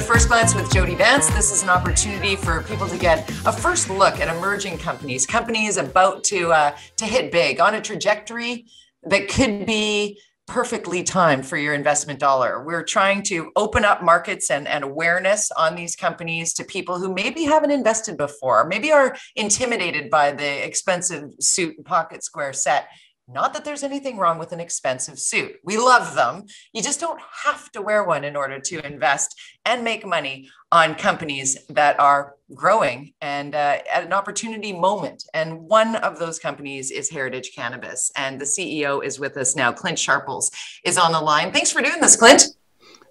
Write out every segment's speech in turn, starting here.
to First Glance with Jody Vance. This is an opportunity for people to get a first look at emerging companies, companies about to uh, to hit big on a trajectory that could be perfectly timed for your investment dollar. We're trying to open up markets and, and awareness on these companies to people who maybe haven't invested before, maybe are intimidated by the expensive suit and pocket square set not that there's anything wrong with an expensive suit. We love them. You just don't have to wear one in order to invest and make money on companies that are growing and uh, at an opportunity moment. And one of those companies is Heritage Cannabis. And the CEO is with us now. Clint Sharples is on the line. Thanks for doing this, Clint.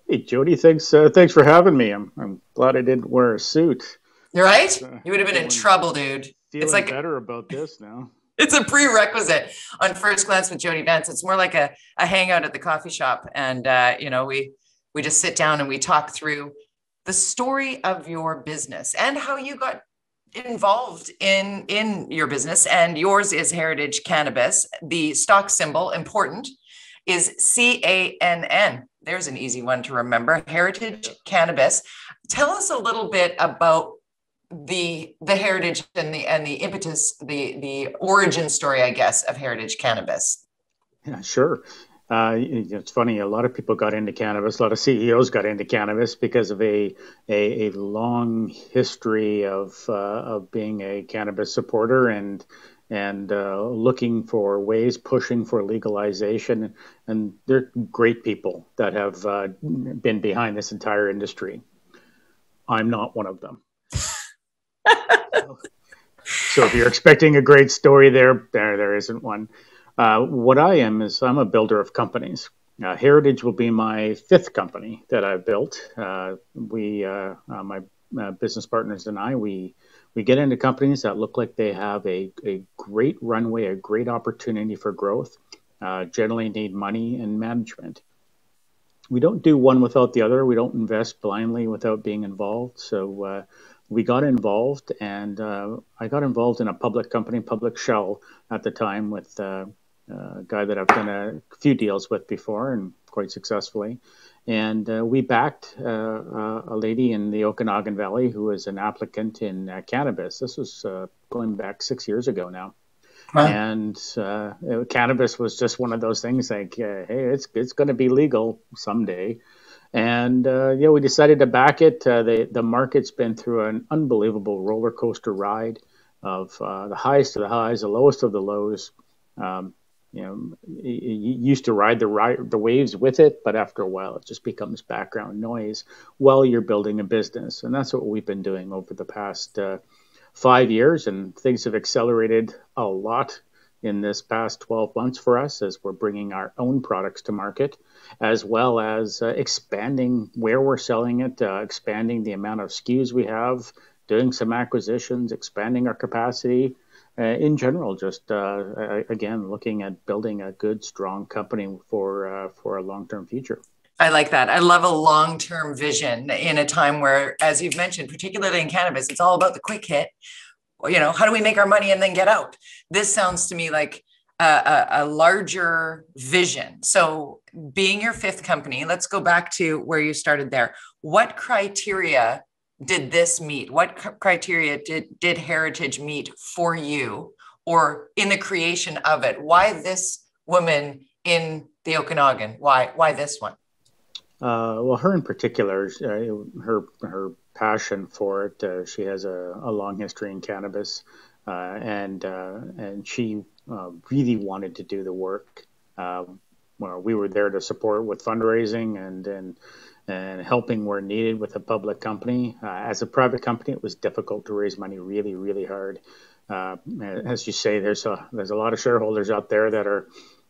Hey, Jody, thanks, uh, thanks for having me. I'm, I'm glad I didn't wear a suit. You're right. Uh, you would have been in trouble, dude. it's like better about this now it's a prerequisite on first glance with Jody Vance. It's more like a, a hangout at the coffee shop. And, uh, you know, we, we just sit down and we talk through the story of your business and how you got involved in, in your business. And yours is Heritage Cannabis. The stock symbol, important, is C A N N. There's an easy one to remember Heritage Cannabis. Tell us a little bit about the the heritage and the and the impetus the the origin story i guess of heritage cannabis. Yeah sure. Uh, it's funny a lot of people got into cannabis a lot of ceos got into cannabis because of a a, a long history of uh, of being a cannabis supporter and and uh, looking for ways pushing for legalization. And they're great people that have uh, been behind this entire industry. I'm not one of them so if you're expecting a great story there, there there isn't one. Uh, what I am is I'm a builder of companies. Uh, Heritage will be my fifth company that I've built. Uh, we, uh, uh, my uh, business partners and I, we we get into companies that look like they have a, a great runway, a great opportunity for growth. generally need money and management. We don't do one without the other. We don't invest blindly without being involved. So we got involved, and uh, I got involved in a public company, public shell at the time, with uh, a guy that I've done a few deals with before and quite successfully. And uh, we backed uh, uh, a lady in the Okanagan Valley who was an applicant in uh, cannabis. This was going back six years ago now. Huh. And cannabis was just one of those things like, hey, it's it's going to be legal someday and uh, yeah, we decided to back it. Uh, the the market's been through an unbelievable roller coaster ride of uh, the highest of the highs, the lowest of the lows. Um, you know, you used to ride the ride, the waves with it, but after a while, it just becomes background noise while you're building a business, and that's what we've been doing over the past uh, five years. And things have accelerated a lot in this past 12 months for us as we're bringing our own products to market, as well as uh, expanding where we're selling it, uh, expanding the amount of SKUs we have, doing some acquisitions, expanding our capacity. Uh, in general, just uh, again looking at building a good, strong company for uh, for a long-term future. I like that. I love a long term vision in a time where, as you've mentioned, particularly in cannabis, it's all about the quick hit you know how do we make our money and then get out? This sounds to me like a, a, larger vision. So being your fifth company let's go back to where you started there. What criteria did this meet? What criteria did, did heritage meet for you or in the creation of it? Why this woman in the okanagan? Why why this one? Uh, well her in particular uh, her her passion for it. Uh, she has a, a, long history in cannabis, uh, and uh, and she uh, really wanted to do the work. Um, well, we were there to support with fundraising and and and helping where needed with a public company. Uh, as a private company, it was difficult to raise money, really, really hard. As you say, there's a there's a lot of shareholders out there that are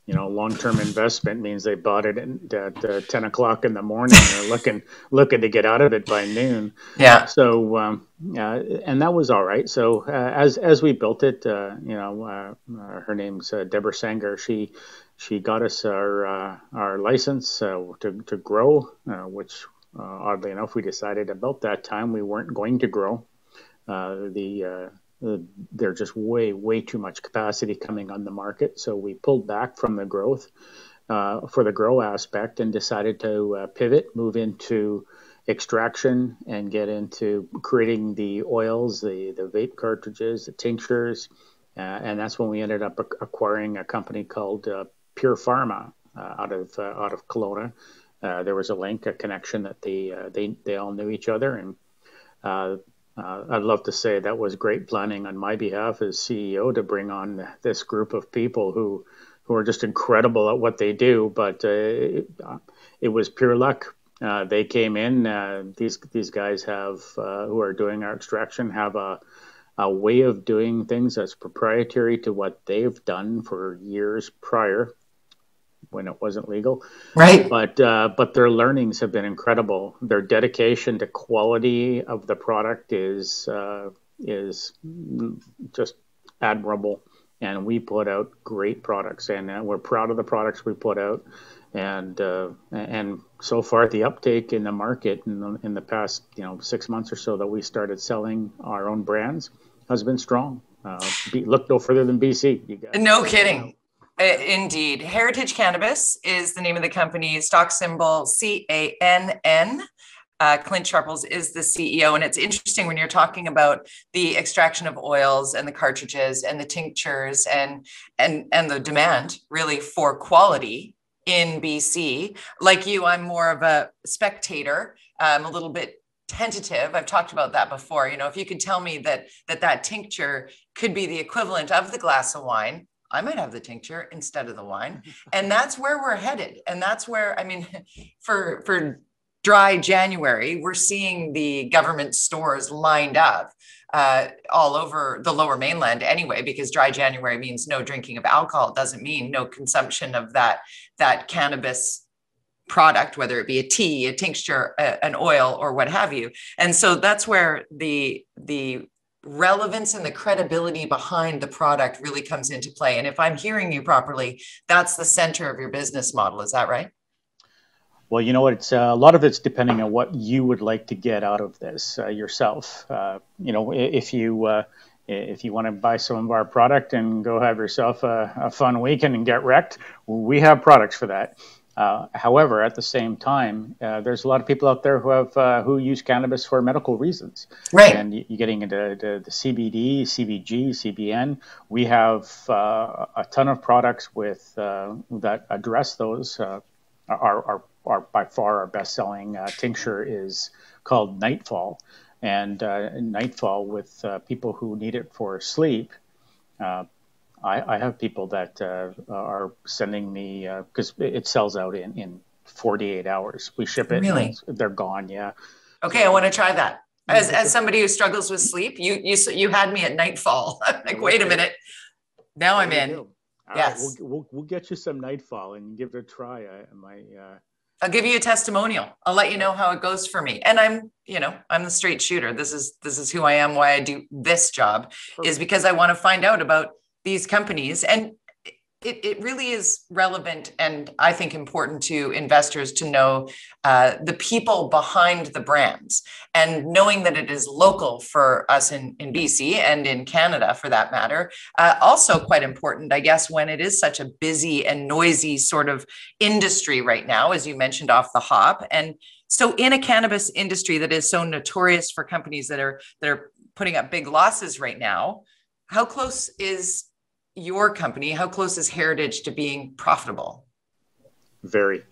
you know, long-term investment means they bought it at uh, 10 o'clock in the morning. They're looking looking to get out of it by noon. Yeah. So, um, uh, and that was all right. So uh, as as we built it, uh, you know, uh, uh, her name's Deborah Sanger. She she got us our our license to to grow, which oddly enough we decided about that time we weren't going to grow. the there's just way, way too much capacity coming on the market. So we pulled back from the growth uh, for the grow aspect and decided to uh, pivot, move into extraction and get into creating the oils, the, the vape cartridges, the tinctures. Uh, and that's when we ended up acquiring a company called uh, Pure Pharma uh, out of uh, out of Kelowna. There was a link, a connection that they they they all knew each other, and I'd love to say that was great planning on my behalf as CEO to bring on this group of people who who are just incredible at what they do. But it, it was pure luck. Uh, they came in. Uh, these these guys have uh, who are doing our extraction have a a way of doing things that's proprietary to what they've done for years prior when it wasn't legal. Right. But uh, but their learnings have been incredible. Their dedication to quality of the product is uh, is just admirable. And we put out great products, and uh, we're proud of the products we put out and uh, and so far the uptake in the market in the, in the past you know six months or so that we started selling our own brands has been strong. Uh, be, look no further than BC. no kidding. Uh, indeed. Heritage Cannabis is the name of the company, stock symbol C A N N. Uh, Clint Sharples is the CEO. And it's interesting when you're talking about the extraction of oils and the cartridges and the tinctures and and and the demand really for quality in BC. Like you, I'm more of a spectator. I'm a little bit tentative. I've talked about that before. You know, if you could tell me that that that tincture could be the equivalent of the glass of wine, I might have the tincture instead of the wine. And that's where we're headed. And that's where I mean, for for dry January, we're seeing the government stores lined up uh, all over the lower mainland anyway, because dry January means no drinking of alcohol. It doesn't mean no consumption of that, that cannabis product, whether it be a tea, a tincture, a, an oil, or what have you. And so that's where the, the relevance and the credibility behind the product really comes into play. And if I'm hearing you properly, that's the center of your business model. Is that right? Well, you know what? It's uh, a lot of it's depending on what you would like to get out of this uh, yourself. Uh, you know, if you uh, if you want to buy some of our product and go have yourself a, a fun weekend and get wrecked, we have products for that. Uh, however, at the same time, uh, there's a lot of people out there who have who use cannabis for medical reasons. Right. And you're getting into the, the CBD, CBG, CBN. We have a ton of products with that address those. our, our our by far our best selling uh, tincture is called Nightfall. And uh, Nightfall, with uh, people who need it for sleep, uh, I, I, have people that uh, are sending me because it sells out in, in 48 hours. We ship it, really? they're gone. Yeah. Okay, I want to try that. As, as somebody who struggles with sleep, you you you had me at nightfall. like, wait a minute, now I'm in. yes, right, we'll, we'll, we'll get you some nightfall and give it a try. I, my uh, I'll give you a testimonial. I'll let you know how it goes for me. And I'm, you know, I'm the straight shooter. This is this is who I am. Why I do this job Perfect. is because I want to find out about these companies. And it, it really is relevant and I think important to investors to know uh, the people behind the brands and knowing that it is local for us in, in BC and in Canada for that matter. Uh, also, quite important, I guess, when it is such a busy and noisy sort of industry right now, as you mentioned off the hop. And so, in a cannabis industry that is so notorious for companies that are that are putting up big losses right now, how close is your company, how close is Heritage to being profitable? Very.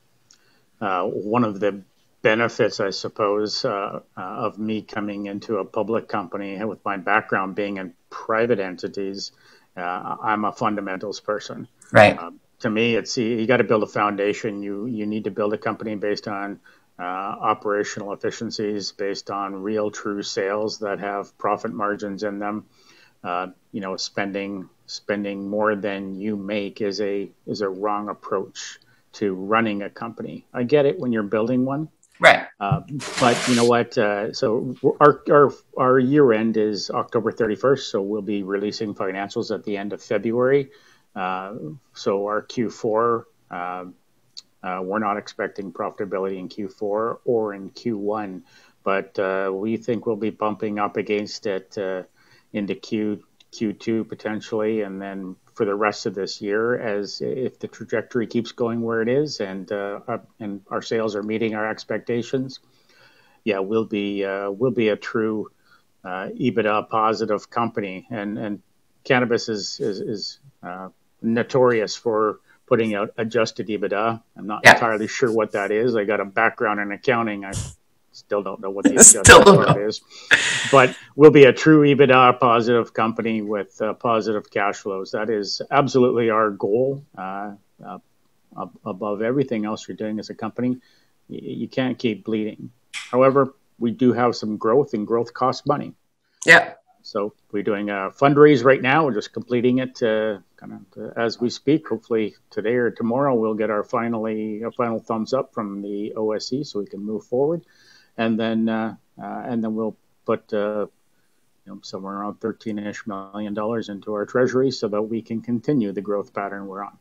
Uh, one of the benefits, I suppose, uh, uh, of me coming into a public company with my background being in private entities, uh, I'm a fundamentals person. Right. Uh, to me, it's you got to build a foundation. You you need to build a company based on uh, operational efficiencies, based on real, true sales that have profit margins in them. you know, spending spending more than you make is a is a wrong approach to running a company. I get it when you're building one, right? Uh, but you know what? Uh, so our, our our year end is October 31st, so we'll be releasing financials at the end of February. Uh, so our Q4, uh, uh, we're not expecting profitability in Q4 or in Q1, but uh, we think we'll be bumping up against it into Q Q2 potentially, and then for the rest of this year, as if the trajectory keeps going where it is, and uh, and our sales are meeting our expectations, yeah, we'll be uh, we'll be a true uh, EBITDA positive company, and and cannabis is is, is uh, notorious for putting out adjusted EBITDA. I'm not yeah. entirely sure what that is. I got a background in accounting. I still don't know what the adjusted is, but we'll be a true EBITDA positive company with uh, positive cash flows. That is absolutely our goal. Uh, uh, above everything else you're doing as a company, you can't keep bleeding. However, we do have some growth, and growth costs money. Yeah. So we're doing a fundraise right now. We're just completing it uh, kind of uh, as we speak. Hopefully today or tomorrow we'll get our finally a final thumbs up from the OSC so we can move forward, and then uh, uh, and then we'll put uh, you know, somewhere around 13ish million dollars into our treasury so that we can continue the growth pattern we're on.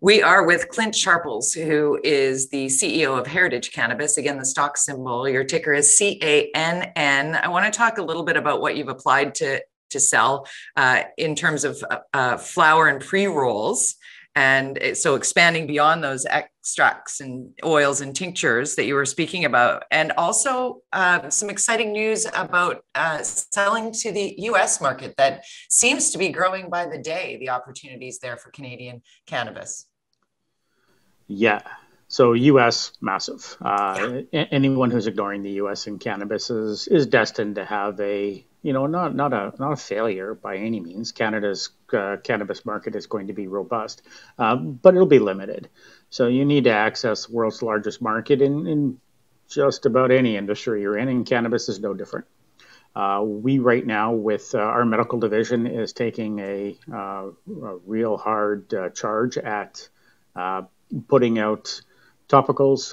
We are with Clint Sharples, who is the CEO of Heritage Cannabis. Again, the stock symbol, your ticker is C A N N. I want to talk a little bit about what you've applied to, to sell uh, in terms of uh, flower and pre rolls. And so expanding beyond those extracts and oils and tinctures that you were speaking about, and also uh, some exciting news about uh, selling to the US market that seems to be growing by the day, the opportunities there for Canadian cannabis. Yeah. So U.S. massive. Uh, yeah. Anyone who's ignoring the U.S. in cannabis is is destined to have a you know not not a not a failure by any means. Canada's uh, cannabis market is going to be robust, uh, but it'll be limited. So you need to access the world's largest market in, in just about any industry you're in, and cannabis is no different. Uh, we right now, with uh, our medical division, is taking a, uh, a real hard uh, charge at uh, putting out topicals,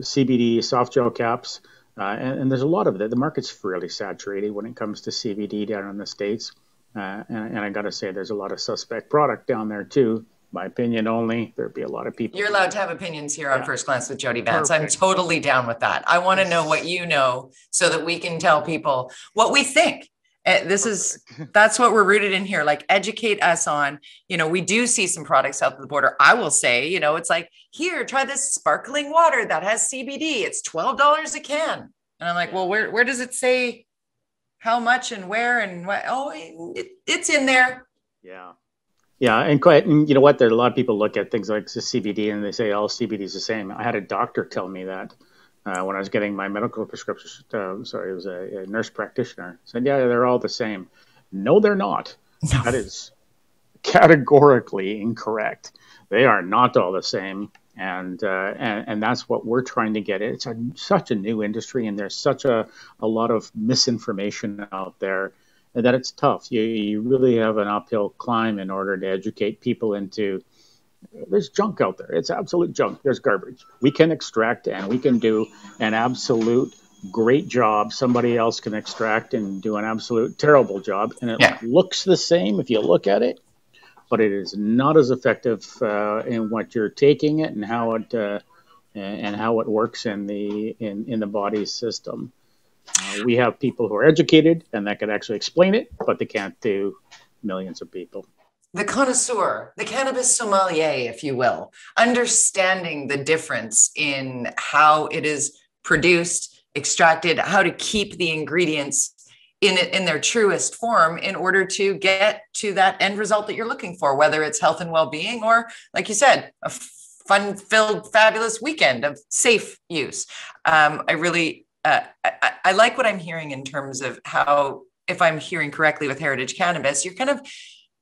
CBD soft gel caps, and, and, there's a lot of it. The market's fairly saturated when it comes to CBD down in the states, uh, and, and, I got to say, there's a lot of suspect product down there too. My opinion only. There'd be a lot of people. You're allowed to have opinions here on. First Glance with Jody Vance. Perfect. I'm totally down with that. I want to know what you know so that we can tell people what we think Eh, this is that's what we're rooted in here like educate us on you know we do see some products south of the border i will say you know it's like here try this sparkling water that has cbd it's $12 a can and i'm like well where, where does it say how much and where and what oh it, it's in there yeah yeah and quite and you know what there are a lot of people look at things like the cbd and they say all cbd is the same i had a doctor tell me that uh, when I was getting my medical prescriptions. Uh, sorry, it was a, a, nurse practitioner. Said, "Yeah, they're all the same." No, they're not. That is categorically incorrect. They are not all the same, and uh, and, and that's what we're trying to get. It's a, such a new industry, and there's such a, a lot of misinformation out there that it's tough. You you really have an uphill climb in order to educate people into there's junk out there. It's absolute junk. There's garbage. We can extract and we can do an absolute great job. Somebody else can extract and do an absolute terrible job. And it yeah. looks the same if you look at it, but it is not as effective uh, in what you're taking it and how it uh, and how it works in the in, in the body system. Uh, we have people who are educated and that can actually explain it, but they can't do millions of people the connoisseur, the cannabis sommelier, if you will, understanding the difference in how it is produced, extracted, how to keep the ingredients in in their truest form in order to get to that end result that you're looking for, whether it's health and well-being or, like you said, a fun-filled, fabulous weekend of safe use. Um, I really, uh, I, I like what I'm hearing in terms of how, if I'm hearing correctly with Heritage Cannabis, you're kind of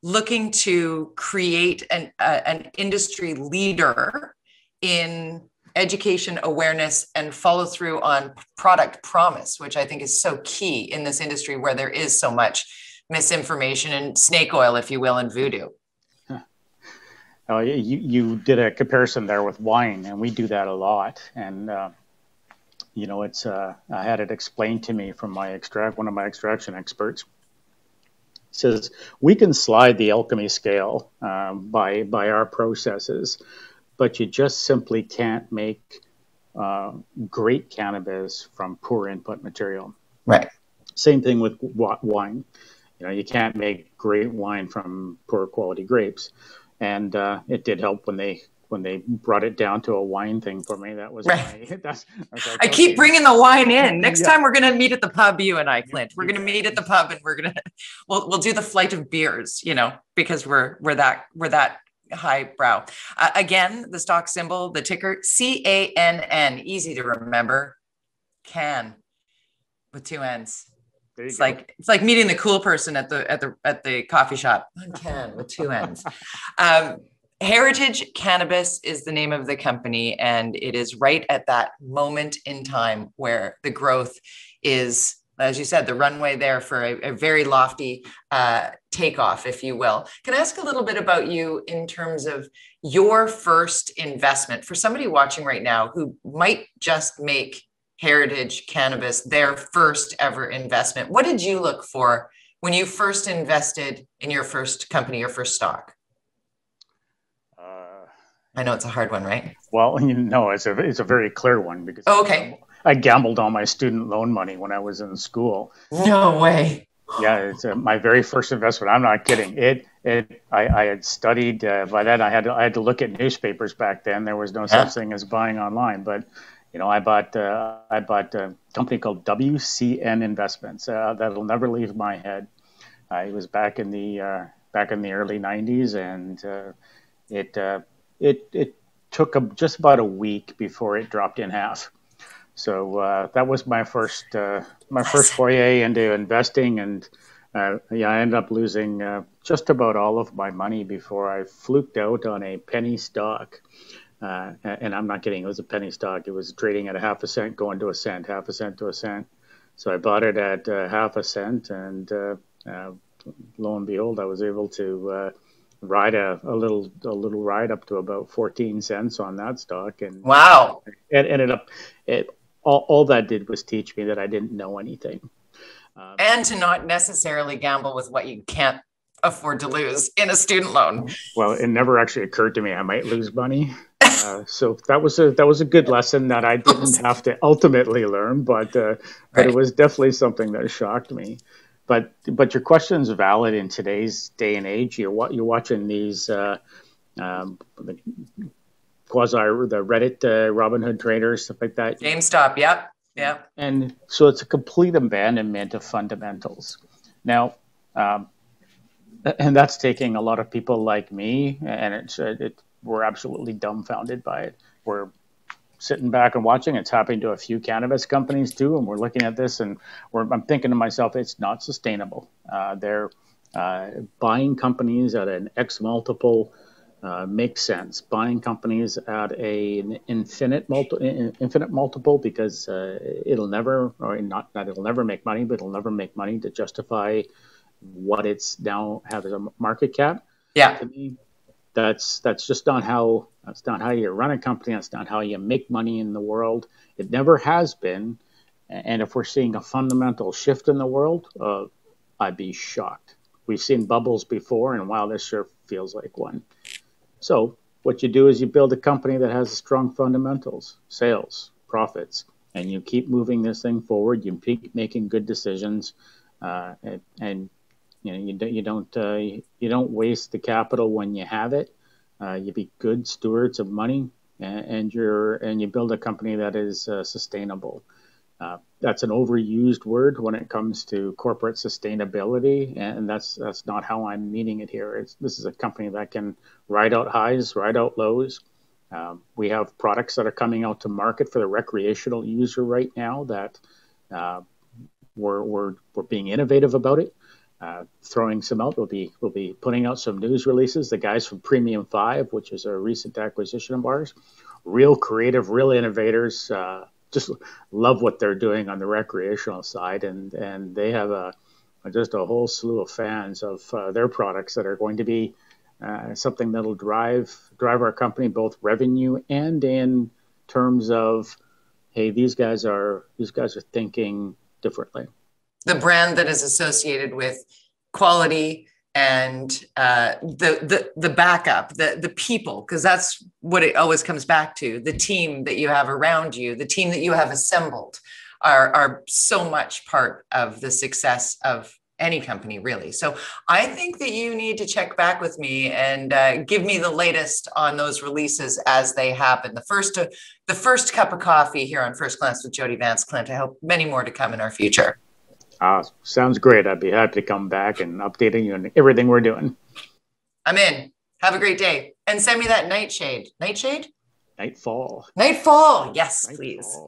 looking to create an, uh, an industry leader in education awareness and follow through on product promise which i think is so key in this industry where there is so much misinformation and snake oil if you will and voodoo. Oh, you, you did a comparison there with wine and we do that a lot. And uh, you know it's uh, i had it explained to me from my extract one of my extraction experts. Says we can slide the alchemy scale um, by by our processes, but you just simply can't make uh, great cannabis from poor input material. Right. Same thing with wine. You know, you can't make great wine from poor quality grapes, and uh, it did help when they when they brought it down to a wine thing for me. That was right. My, that's, I, like, I keep bringing the wine in. Next yeah. time we're gonna meet at the pub, you and I, Clint. We're gonna meet at the pub, and we're gonna we'll we'll do the flight of beers. You know, because we're we're that we're that highbrow. Uh, again, the stock symbol, the ticker C A N N, easy to remember. Can with two N's. It's go. like it's like meeting the cool person at the at the at the coffee shop. Can with two N's. Um, Heritage Cannabis is the name of the company, and it is right at that moment in time where the growth is, as you said, the runway there for a, a very lofty uh, takeoff, if you will. Can I ask a little bit about you in terms of your first investment for somebody watching right now who might just make Heritage Cannabis their first ever investment? What did you look for when you first invested in your first company, your first stock? I know it's a hard one, right? Well, you know, it's a it's a very clear one because oh, okay. I gambled all my student loan money when I was in school. No way. Yeah, it's a, my very first investment. I'm not kidding. It it I, I had studied uh, by then. I had to, I had to look at newspapers back then. There was no such thing as buying online, but you know, I bought uh, I bought a company called WCN Investments. Uh, that'll never leave my head. Uh, it was back in the uh, back in the early '90s, and uh, it uh, it it took a, just about a week before it dropped in half. So uh, that was my first uh, my first foray into investing, and uh, yeah, I ended up losing uh, just about all of my money before I fluked out on a penny stock. Uh, and I'm not kidding; it was a penny stock. It was trading at a half a cent, going to a cent, half a cent to a cent. So I bought it at uh, half a cent, and lo and behold, I was able to ride a, a little a little ride up to about 14 cents on that stock and wow it ended up it all, all that did was teach me that i didn't know anything. Um, and to not necessarily gamble with what you can't afford to lose in a student loan. Well it never actually occurred to me i might lose money. Uh, so that was a that was a good lesson that i didn't have to ultimately learn but uh, but it was definitely something that shocked me. But but your question is valid in today's day and age. You're you're watching these uh, um, quasi the Reddit uh, Robinhood traders stuff like that. GameStop, yep, yep. And so it's a complete abandonment of fundamentals. Now, um, and that's taking a lot of people like me, and it's it, we're absolutely dumbfounded by it. We're sitting back and watching. It's happening to a few cannabis companies too, and we're looking at this and I'm thinking to myself, it's not sustainable. Uh, they're uh, buying companies at an X multiple uh, makes sense. Buying companies at a, an infinite multi, infinite multiple because uh, it'll never, or not that it'll never make money, but it'll never make money to justify what it's now has a market cap. Yeah. To me, that's that's just not how that's not how you run a company. That's not how you make money in the world. It never has been. And if we're seeing a fundamental shift in the world, uh, I'd be shocked. We've seen bubbles before, and while this sure feels like one. So what you do is you build a company that has strong fundamentals, sales, profits, and you keep moving this thing forward. You keep making good decisions, uh, and, and you know, you, do, you don't uh, you don't waste the capital when you have it. Uh, you be good stewards of money, and, and you're and you build a company that is uh, sustainable. Uh, that's an overused word when it comes to corporate sustainability, and that's that's not how I'm meaning it here. It's, this is a company that can ride out highs, ride out lows. Um, we have products that are coming out to market for the recreational user right now that uh, we're, we're, we're being innovative about it uh, throwing some out. We'll be we'll be putting out some news releases. The guys from Premium Five, which is a recent acquisition of ours, real creative, real innovators. Uh, just love what they're doing on the recreational side, and and they have a just a whole slew of fans of uh, their products that are going to be uh, something that'll drive drive our company both revenue and in terms of hey these guys are these guys are thinking differently. The brand that is associated with quality and uh, the the the backup, the the people, because that's what it always comes back to. The team that you have around you, the team that you have assembled, are are so much part of the success of any company really. So I think that you need to check back with me and uh, give me the latest on those releases as they happen. The first, uh, the first cup of coffee here on First Glance with Jody Vance Clint. I hope many more to come in our future. Ah, sounds great. I'd be happy to come back and updating you on everything we're doing. I'm in. Have a great day. And send me that nightshade. Nightshade? Nightfall. Nightfall. Yes, Nightfall. please.